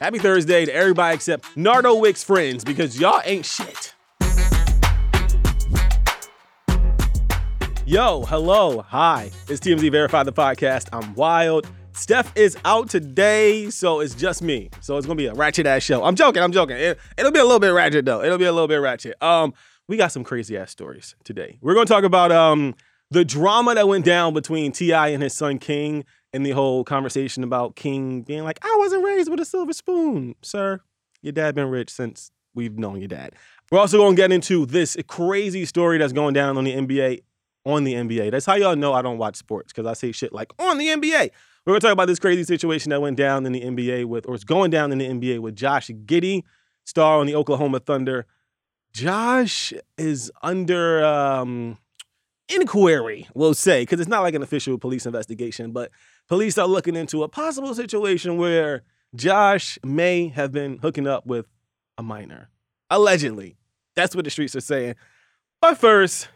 Happy Thursday to everybody except Nardo Wick's friends because y'all ain't shit. Yo, hello, hi. It's TMZ Verified the podcast. I'm Wyld. Steph is out today, so it's just me. So it's gonna be a ratchet ass show. I'm joking, I'm joking. It, will be a little bit ratchet though. It'll be a little bit ratchet. Um, we got some crazy ass stories today. We're gonna talk about um the drama that went down between T.I. and his son King and the whole conversation about King being like, I wasn't raised with a silver spoon, sir. Your dad been rich since we've known your dad. We're also gonna get into this crazy story that's going down on the NBA. On the NBA. That's how y'all know I don't watch sports, because I say shit like on the NBA. We're gonna talk about this crazy situation that went down in the NBA with, or is going down in the NBA with Josh Giddey, star on the Oklahoma Thunder. Josh is under um, inquiry, we'll say, because it's not like an official police investigation, but police are looking into a possible situation where Josh may have been hooking up with a minor. Allegedly. That's what the streets are saying. But first,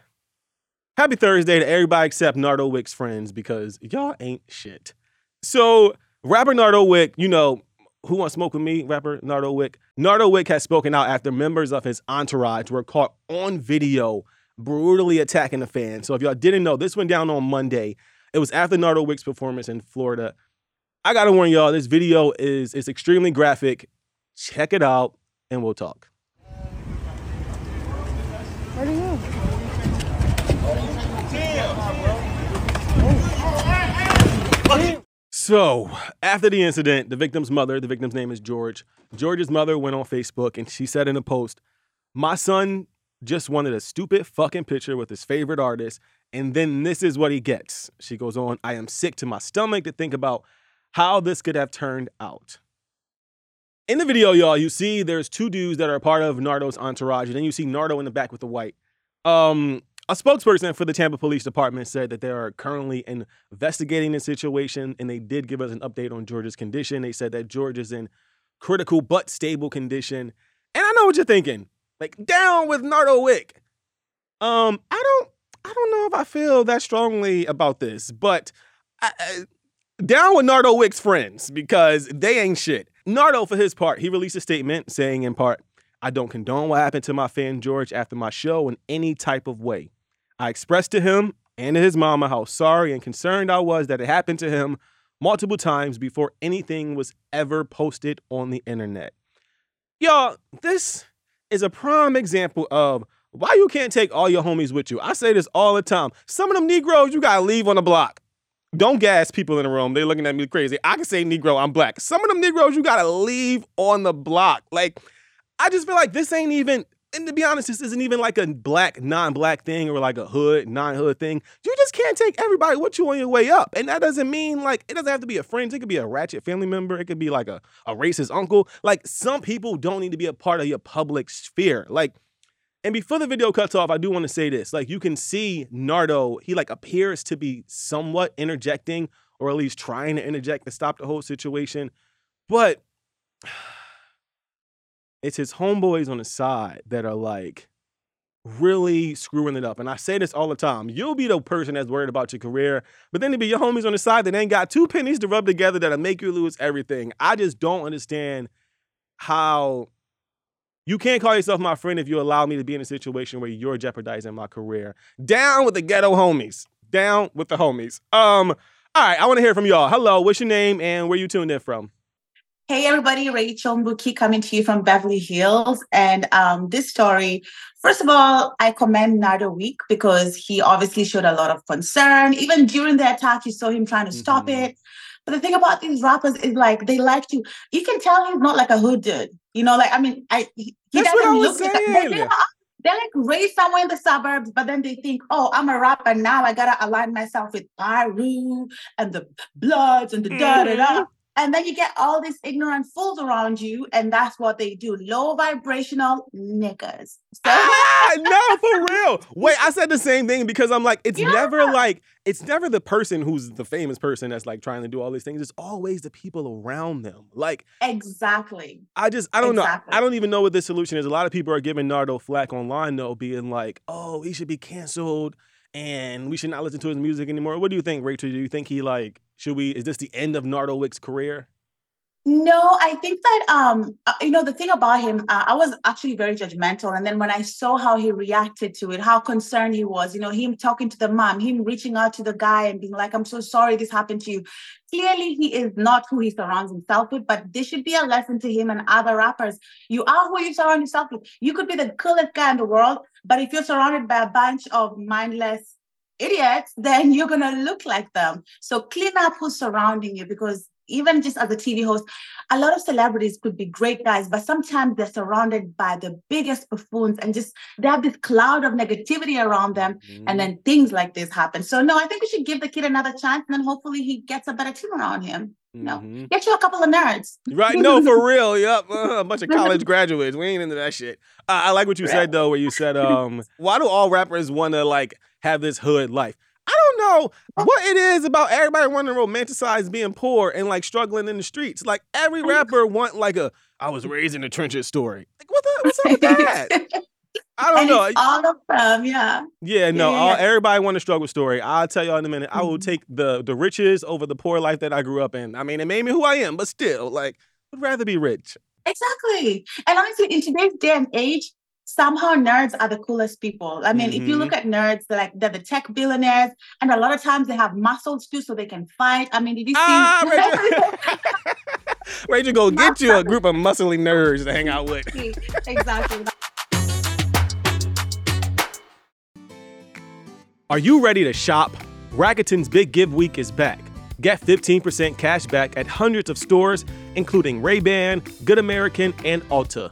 happy Thursday to everybody except Nardo Wick's friends because y'all ain't shit. So, rapper Nardo Wick, you know, who Wants Smoke With Me, rapper Nardo Wick. Nardo Wick has spoken out after members of his entourage were caught on video brutally attacking the fans. So if y'all didn't know, this went down on Monday. It was after Nardo Wick's performance in Florida. I gotta warn y'all, this video is is extremely graphic. Check it out, and we'll talk. Where do you So, after the incident, the victim's mother, the victim's name is George. George's mother went on Facebook and she said in a post, My son just wanted a stupid fucking picture with his favorite artist, and then this is what he gets. She goes on, I am sick to my stomach to think about how this could have turned out. In the video, y'all, you see there's two dudes that are part of Nardo's entourage, and then you see Nardo in the back with the white. Um, a spokesperson for the Tampa Police Department said that they are currently investigating the situation, and they did give us an update on George's condition. They said that George is in critical but stable condition. And I know what you're thinking, like down with Nardo Wick. Um, I don't, I don't know if I feel that strongly about this, but I, I, down with Nardo Wick's friends because they ain't shit. Nardo, for his part, he released a statement saying, in part, I don't condone what happened to my fan George after my show in any type of way. I expressed to him and to his mama how sorry and concerned I was that it happened to him multiple times before anything was ever posted on the internet. Y'all, this is a prime example of why you can't take all your homies with you. I say this all the time. Some of them Negroes you gotta leave on the block. Don't gas people in the room. They're looking at me crazy. I can say Negro, I'm black. Some of them Negroes you gotta leave on the block. Like, I just feel like this ain't even and to be honest, this isn't even like a black, non-black thing or like a hood, non-hood thing. You just can't take everybody with you on your way up. And that doesn't mean like it doesn't have to be a friend. It could be a ratchet family member. It could be like a, a racist uncle. Like some people don't need to be a part of your public sphere. Like, and before the video cuts off, I do want to say this. Like you can see Nardo, he like appears to be somewhat interjecting or at least trying to interject to stop the whole situation. But it's his homeboys on the side that are like really screwing it up. And I say this all the time. You'll be the person that's worried about your career, but then to be your homies on the side that ain't got two pennies to rub together that'll make you lose everything. I just don't understand how you can't call yourself my friend if you allow me to be in a situation where you're jeopardizing my career. Down with the ghetto homies. Down with the homies. Um, all right, I want to hear from y'all. Hello, what's your name and where you tuned in from? Hey everybody, Rachel Mbuki coming to you from Beverly Hills. And um, this story, first of all, I commend Nardo Wick because he obviously showed a lot of concern. Even during the attack, you saw him trying to mm-hmm. stop it. But the thing about these rappers is like they like to, you can tell he's not like a hood dude. You know, like I mean, I he That's doesn't look like they're, they're like raised somewhere in the suburbs, but then they think, oh, I'm a rapper now. I gotta align myself with Piru and the Bloods and the da da da. And then you get all these ignorant fools around you, and that's what they do. Low vibrational niggas. So- ah, no, for real. Wait, I said the same thing because I'm like, it's Yeah. never like, it's never the person who's the famous person that's like trying to do all these things. It's always the people around them. Like, exactly. I just, I don't Exactly. know. I don't even know what the solution is. A lot of people are giving Nardo flack online, though, being like, oh, he should be canceled and we should not listen to his music anymore. What do you think, Rachel? Do you think he, like, should we, is this the end of Nardo Wick's career? No, I think that um, uh, you know, the thing about him, uh, I was actually very judgmental, and then when I saw how he reacted to it, how concerned he was, you know, him talking to the mom, him reaching out to the guy and being like, "I'm so sorry this happened to you." Clearly, he is not who he surrounds himself with, but this should be a lesson to him and other rappers. You are who you surround yourself with. You could be the coolest guy in the world, but if you're surrounded by a bunch of mindless idiots, then you're gonna look like them. So clean up who's surrounding you because even just as a TV host, a lot of celebrities could be great guys, but sometimes they're surrounded by the biggest buffoons and just they have this cloud of negativity around them. Mm-hmm. And then things like this happen. So no, I think we should give the kid another chance and then hopefully he gets a better team around him. no. Mhm. Get you a couple of nerds. Right? No, for real. Yep. Uh, a bunch of college graduates. We ain't into that shit. Uh, I like what you said though, where you said, um, why do all rappers want to like have this hood life? I don't know what it is about everybody wanting to romanticize being poor and like struggling in the streets. Like every rapper want like a I was raised in the trenches story. Like what the what's up with that? I don't and know. all of them, yeah. Yeah, no, Yeah, all, everybody want a struggle story. I'll tell y'all in a minute. I will Mhm. take the the riches over the poor life that I grew up in. I mean, it made me who I am, but still, like, would rather be rich. Exactly. And honestly, in today's day and age, somehow nerds are the coolest people. I mean, if you Mhm. look at nerds, they're like they're the tech billionaires, and a lot of times they have muscles too, so they can fight. I mean, did you see? Ah, Rachel. Rachel, go get you a group of muscly nerds to hang out with. exactly. Are you ready to shop? Rakuten's Big Give Week is back. Get 15% cash back at hundreds of stores, including Ray-Ban, Good American, and Ulta.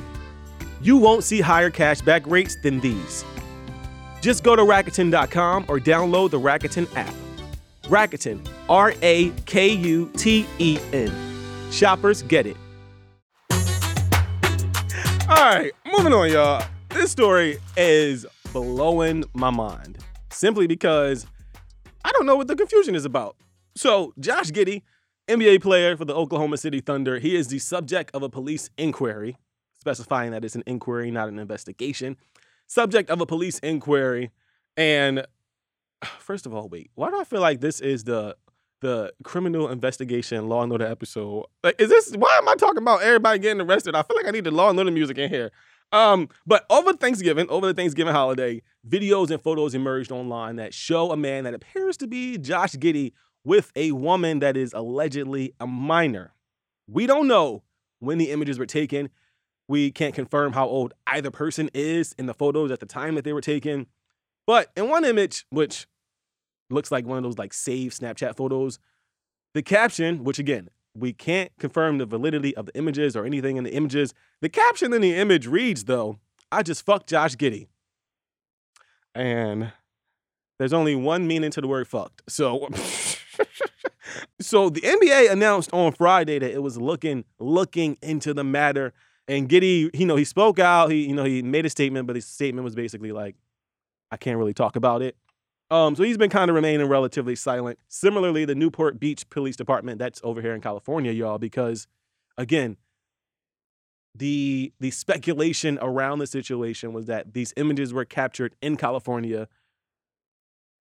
You won't see higher cashback rates than these. Just go to Rakuten.com or download the Rakuten app. Rakuten, R A K U T E N. Shoppers get it. All right, moving on, y'all. This story is blowing my mind simply because I don't know what the confusion is about. So, Josh Giddey, NBA player for the Oklahoma City Thunder, he is the subject of a police inquiry, specifying that it's an inquiry, not an investigation. Subject of a police inquiry. And first of all, wait, why do I feel like this is the the criminal investigation Law and Order episode? Like, is this why am I talking about everybody getting arrested? I feel like I need the Law and Order music in here. Um, but over Thanksgiving, over the Thanksgiving holiday, videos and photos emerged online that show a man that appears to be Josh Giddey with a woman that is allegedly a minor. We don't know when the images were taken. We can't confirm how old either person is in the photos at the time that they were taken. But in one image, which looks like one of those like save Snapchat photos, the caption, which again, we can't confirm the validity of the images or anything in the images. The caption in the image reads, though, I just fucked Josh Giddey. And there's only one meaning to the word fucked. So So the NBA announced on Friday that it was looking looking into the matter. And Giddey, you know, he spoke out. He, you know, he made a statement, but his statement was basically like, I can't really talk about it. Um, so he's been kind of remaining relatively silent. Similarly, the Newport Beach Police Department, that's over here in California, y'all, because again, the the speculation around the situation was that these images were captured in California.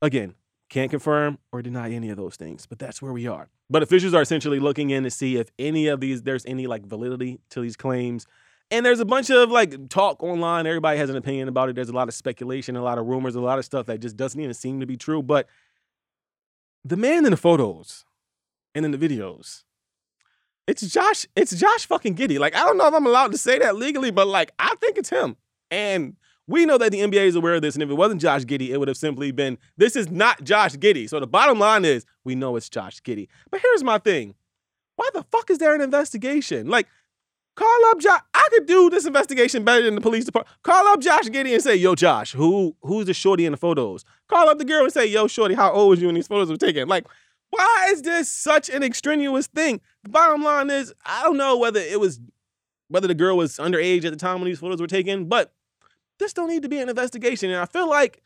Again, can't confirm or deny any of those things, but that's where we are. But officials are essentially looking in to see if any of these there's any like validity to these claims. And there's a bunch of like talk online. Everybody has an opinion about it. There's a lot of speculation, a lot of rumors, a lot of stuff that just doesn't even seem to be true. But the man in the photos and in the videos It's Josh. It's Josh fucking Giddey. Like I don't know if I'm allowed to say that legally, but like I think it's him. And we know that the NBA is aware of this. And if it wasn't Josh Giddey, it would have simply been this is not Josh Giddey. So the bottom line is we know it's Josh Giddey. But here's my thing: why the fuck is there an investigation? Like call up Josh. I could do this investigation better than the police department. Call up Josh Giddey and say, "Yo, Josh, who who's the shorty in the photos?" Call up the girl and say, "Yo, shorty, how old was you when these photos were taken?" Like why is this such an extraneous thing? The bottom line is, I don't know whether it was whether the girl was underage at the time when these photos were taken, but this don't need to be an investigation. And I feel like,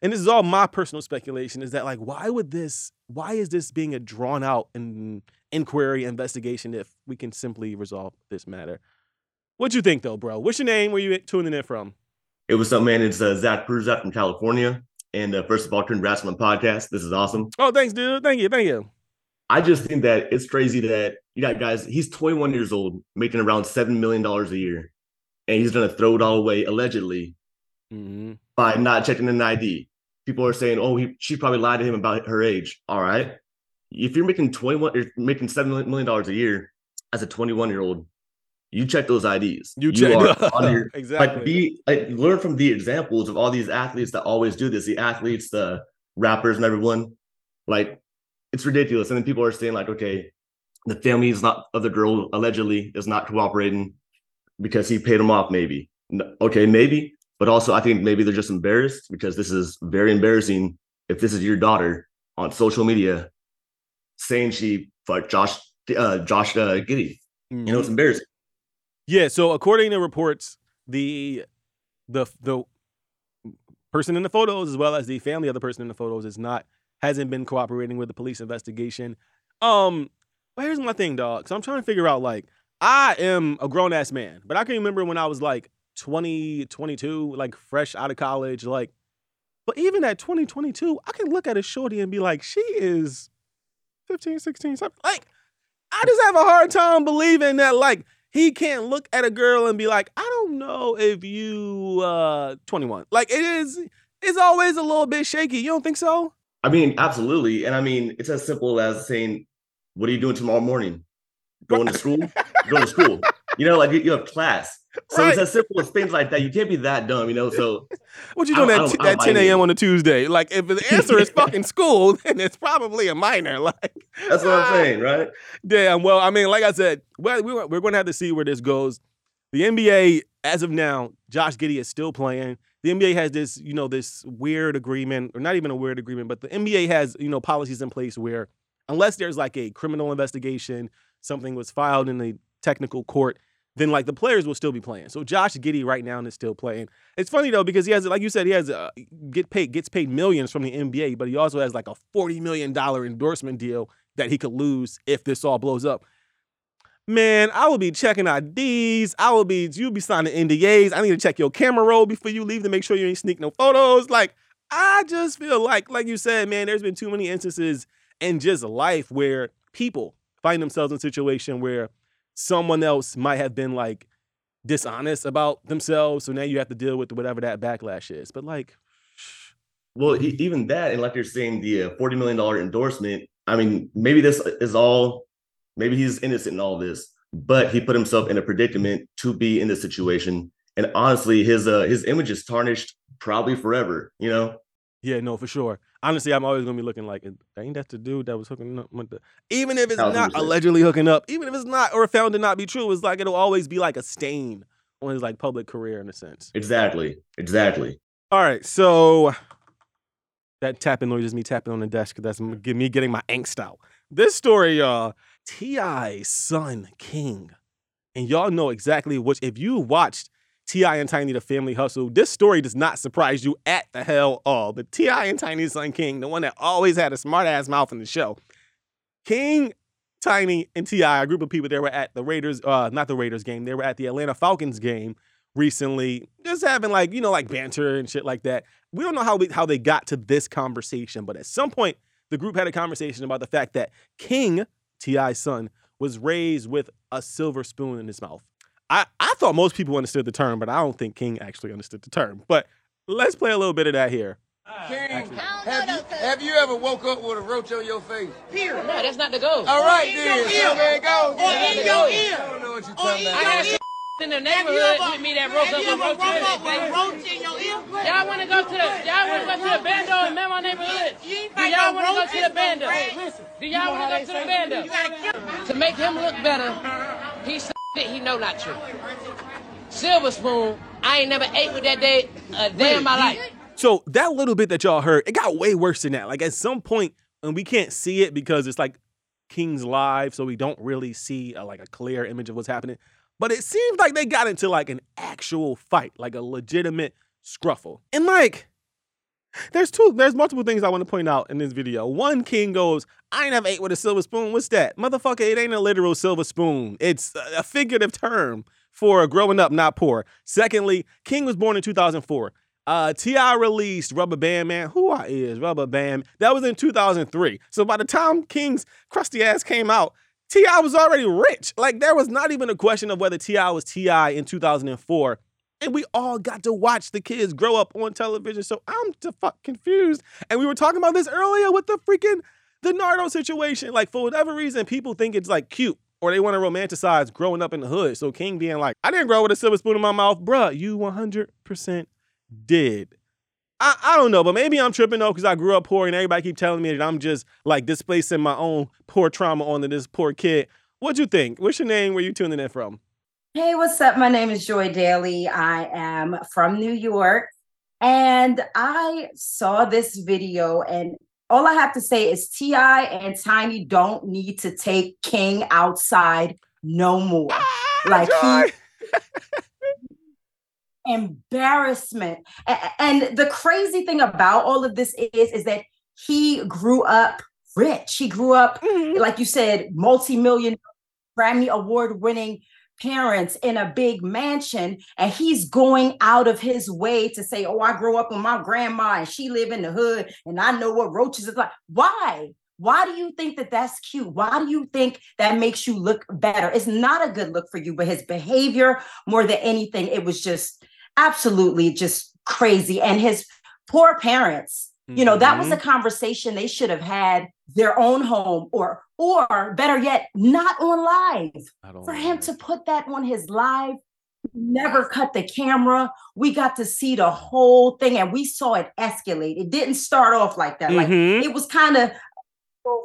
and this is all my personal speculation, is that like, why would this, why is this being a drawn out in, inquiry investigation if we can simply resolve this matter? What'd you think though, bro? What's your name? Where you tuning in from? It was up, man. It's uh, Zach Cruz out from California. And uh, first of all, congrats on the podcast. This is awesome. Oh, thanks, dude. Thank you. Thank you. I just think that it's crazy that you got guys, he's 21 years old, making around $7 million a year. And he's going to throw it all away, allegedly, mm-hmm. by not checking an ID. People are saying, oh, he, she probably lied to him about her age. All right. If you're making 21, you're making $7 million a year as a 21 year old, you check those IDs. You, check on your, exactly. Like be like learn from the examples of all these athletes that always do this. The athletes, the rappers, and everyone. Like it's ridiculous. And then people are saying like, okay, the family is not of the girl allegedly is not cooperating because he paid them off. Maybe okay, maybe, but also I think maybe they're just embarrassed because this is very embarrassing. If this is your daughter on social media saying she fucked Josh uh, Josh uh, Giddey, mm-hmm. you know it's mm-hmm. embarrassing. Yeah, so according to reports, the the the person in the photos as well as the family of the person in the photos is not hasn't been cooperating with the police investigation. Um, but here's my thing, dog. So I'm trying to figure out like I am a grown ass man, but I can remember when I was like 20, 22, like fresh out of college, like but even at 2022, I can look at a shorty and be like, she is 15, 16, something. Like, I just have a hard time believing that, like, he can't look at a girl and be like, I don't know if you uh 21. Like it is it's always a little bit shaky. You don't think so? I mean, absolutely. And I mean, it's as simple as saying, What are you doing tomorrow morning? Going to school? Going to school. You know, like you have class. So right. it's as simple as things like that. You can't be that dumb, you know. So what you doing at, t- at 10 a.m. on a Tuesday? Like if the answer is fucking school, then it's probably a minor. Like that's what I'm ah. saying, right? Damn. Well, I mean, like I said, well, we, we're going to have to see where this goes. The NBA, as of now, Josh Giddey is still playing. The NBA has this, you know, this weird agreement, or not even a weird agreement, but the NBA has, you know, policies in place where unless there's like a criminal investigation, something was filed in the technical court then like the players will still be playing. So Josh Giddey right now is still playing. It's funny though because he has, like you said, he has uh, get paid gets paid millions from the NBA, but he also has like a forty million dollar endorsement deal that he could lose if this all blows up. Man, I will be checking IDs. I will be you'll be signing NDAs. I need to check your camera roll before you leave to make sure you ain't sneak no photos. Like I just feel like, like you said, man, there's been too many instances in just life where people find themselves in a situation where someone else might have been like dishonest about themselves. So now you have to deal with whatever that backlash is. But like, well, even that, and like you're saying, the uh, forty million dollar endorsement. I mean, maybe this is all. Maybe he's innocent in all this, but he put himself in a predicament to be in this situation. And honestly, his uh his image is tarnished probably forever. You know. Yeah, no, for sure honestly, I'm always gonna be looking like, ain't that the dude that was hooking up with the? Even if it's not allegedly hooking up, even if it's not or found to not be true, it's like it'll always be like a stain on his like public career in a sense. Exactly. Exactly. All right, so that tapping noise is me tapping on the desk because that's me getting my angst out. This story, y'all, T.I.'s son King, and y'all know exactly which. If you watched T.I. and Tiny, the family hustle. This story does not surprise you at the hell all. But T.I. and Tiny's son King, the one that always had a smart ass mouth in the show, King, Tiny, and T.I., a group of people they were at the Raiders, uh, not the Raiders game, they were at the Atlanta Falcons game recently, just having like, you know, like banter and shit like that. We don't know how we, how they got to this conversation, but at some point, the group had a conversation about the fact that King, T.I.'s son, was raised with a silver spoon in his mouth. I, I thought most people understood the term, but I don't think King actually understood the term. But let's play a little bit of that here. King, have you, have you ever woke up with a roach on your face? No, that's not the goal. All right, then. So there it goes. Or in your ear. I don't know what you're talking about. I about. got some in the neighborhood with me that broke up with roach in it. roach in your ear? Y'all want to go to the y'all want to go to the bando in my neighborhood? Do y'all want to go to the bando? Do y'all want to go to the bando? Gotta kill him. To make him look better, he said it he know not true. Silver spoon, I ain't never ate with that day a day in my life. So that little bit that y'all heard, it got way worse than that. Like at some point, and we can't see it because it's like King's live, so we don't really see a, like a clear image of what's happening. But it seems like they got into like an actual fight, like a legitimate scruffle. And like, there's two, there's multiple things I want to point out in this video. One, King goes, I ain't never ate with a silver spoon. What's that? Motherfucker, it ain't a literal silver spoon. It's a a figurative term for growing up not poor. Secondly, King was born in 2004. Uh, T.I. released Rubber Band Man. Who I is Rubber Band? That was in 2003. So by the time King's crusty ass came out, T.I. was already rich. Like there was not even a question of whether T.I. was T.I. in 2004. And we all got to watch the kids grow up on television. So I'm the fuck confused. And we were talking about this earlier with the freaking the Nardo situation. Like for whatever reason, people think it's like cute or they want to romanticize growing up in the hood. So King being like, I didn't grow up with a silver spoon in my mouth, bruh. You 100% did. I, I don't know, but maybe I'm tripping though because I grew up poor and everybody keep telling me that I'm just like displacing my own poor trauma onto this poor kid. What'd you think? What's your name? Where you tuning in from? Hey, what's up? My name is Joy Daly. I am from New York. And I saw this video, and all I have to say is T.I. and Tiny don't need to take King outside no more. Like he embarrassment. And the crazy thing about all of this is, is that he grew up rich. He grew up, Mhm. like you said, multi-million Grammy award winning parents in a big mansion and he's going out of his way to say oh i grew up with my grandma and she live in the hood and i know what roaches is like. Why? Why do you think that that's cute? Why do you think that makes you look better? It's not a good look for you but his behavior more than anything it was just absolutely just crazy. And his poor parents you know that was Mhm. a conversation they should have had their own home or or better yet not on live. For him to put that on his live never cut the camera. We got to see the whole thing and we saw it escalate. It didn't start off like that. Like Mhm. it was kind of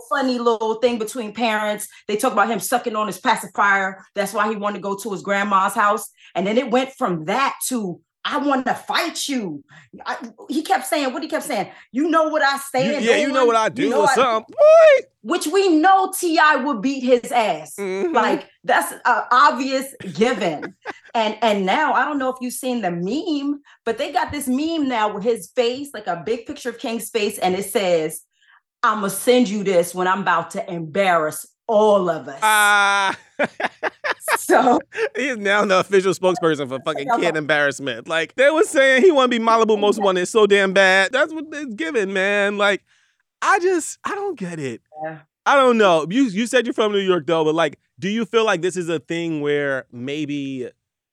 funny little thing between parents. They talk about him sucking on his pacifier. That's why he wanted to go to his grandma's house. And then it went from that to I want to fight you. I, he kept saying what he kept saying. You know what I You- stand yeah, you know what I do know or something. Which we know T.I. would beat his ass. Mhm. Like that's an obvious given. and and now I don't know if you've seen the meme, but they got this meme now with his face, like a big picture of King's face, and it says, "I'ma send you this when I'm about to embarrass all of us." Ah. so He is now the official spokesperson for fucking kid embarrassment. Like they was saying he want to be Malibu most wanted so damn bad. That's what it's given, man. Like I just I don't get it. Yeah. I don't know. You you said you're from New York though, but like, do you feel like this is a thing where maybe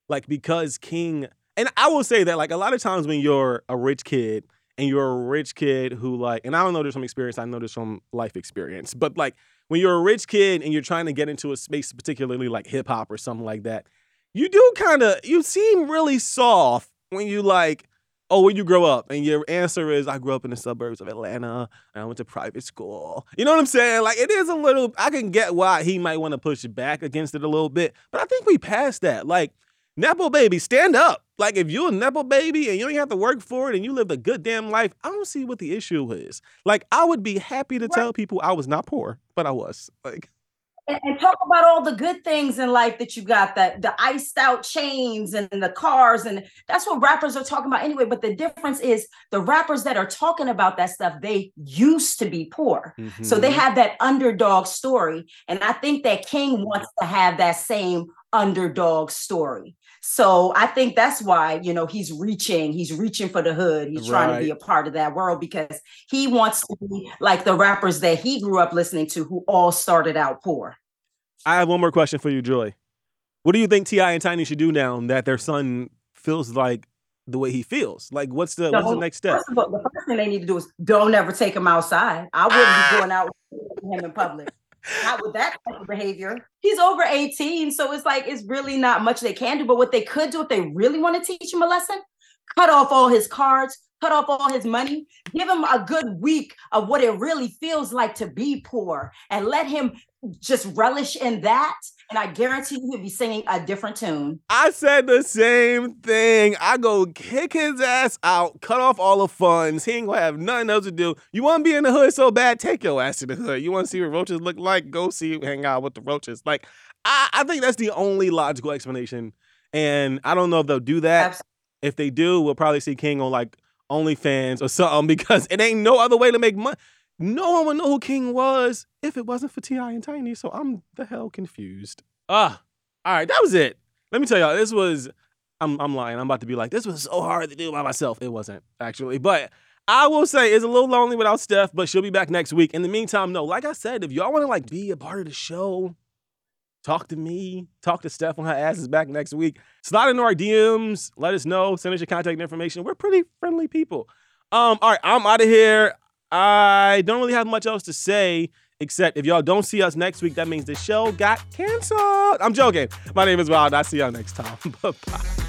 like because King and I will say that like a lot of times when you're a rich kid and you're a rich kid who like and I don't know this from experience, I know this from life experience, but like when you're a rich kid and you're trying to get into a space, particularly like hip hop or something like that, you do kind of you seem really soft when you like, oh, where you grow up, and your answer is, I grew up in the suburbs of Atlanta and I went to private school. You know what I'm saying? Like it is a little. I can get why he might want to push back against it a little bit, but I think we passed that. Like. Nepo baby, stand up. Like if you're a Nepo baby and you don't have to work for it and you live a good damn life, I don't see what the issue is. Like I would be happy to tell people I was not poor, but I was. Like and, and talk about all the good things in life that you got that the iced out chains and the cars and that's what rappers are talking about anyway but the difference is the rappers that are talking about that stuff they used to be poor so they mhm. have that underdog story and i think that king wants to have that same underdog story so i think that's why you know he's reaching he's reaching for the hood he's trying to be a part of that world because he wants to be like the rappers that he grew up listening to who all started out poor I have one more question for you, Joy. What do you think T.I. and Tiny should do now that their son feels like the way he feels? Like, what's the what's the next step? First of all, the first thing they need to do is don't ever take him outside. I wouldn't Ah. be going out with him in public. Not with that type of behavior. He's over 18, so it's like it's really not much they can do. But what they could do if they really want to teach him a lesson, cut off all his cards, cut off all his money, give him a good week of what it really feels like to be poor, and let him just relish in that. And I guarantee you he'll be singing a different tune. I said the same thing. I go kick his ass out, cut off all the funds. He ain't gonna have nothing else to do. You want to be in the hood so bad? Take your ass to the hood. You want to see what roaches look like? Go see, hang out with the roaches. Like, I, I think that's the only logical explanation. And I don't know if they'll do that. Abs- If they do, we'll probably see King on like OnlyFans or something because it ain't no other way to make money. No one would know who King was if it wasn't for T.I. and Tiny. So I'm the hell confused. Ah, all right, that was it. Let me tell y'all, this was. I'm I'm lying. I'm about to be like, this was so hard to do by myself. It wasn't actually, but I will say it's a little lonely without Steph. But she'll be back next week. In the meantime, no, like I said, if y'all want to like be a part of the show, talk to me, talk to Steph when her ass is back next week. Slide into our DMs. Let us know. Send us your contact information. We're pretty friendly people. Um, all right, I'm out of here. I don't really have much else to say except if y'all don't see us next week, that means the show got canceled. I'm joking. My name is Wyld. I'll see y'all next time. Bye bye.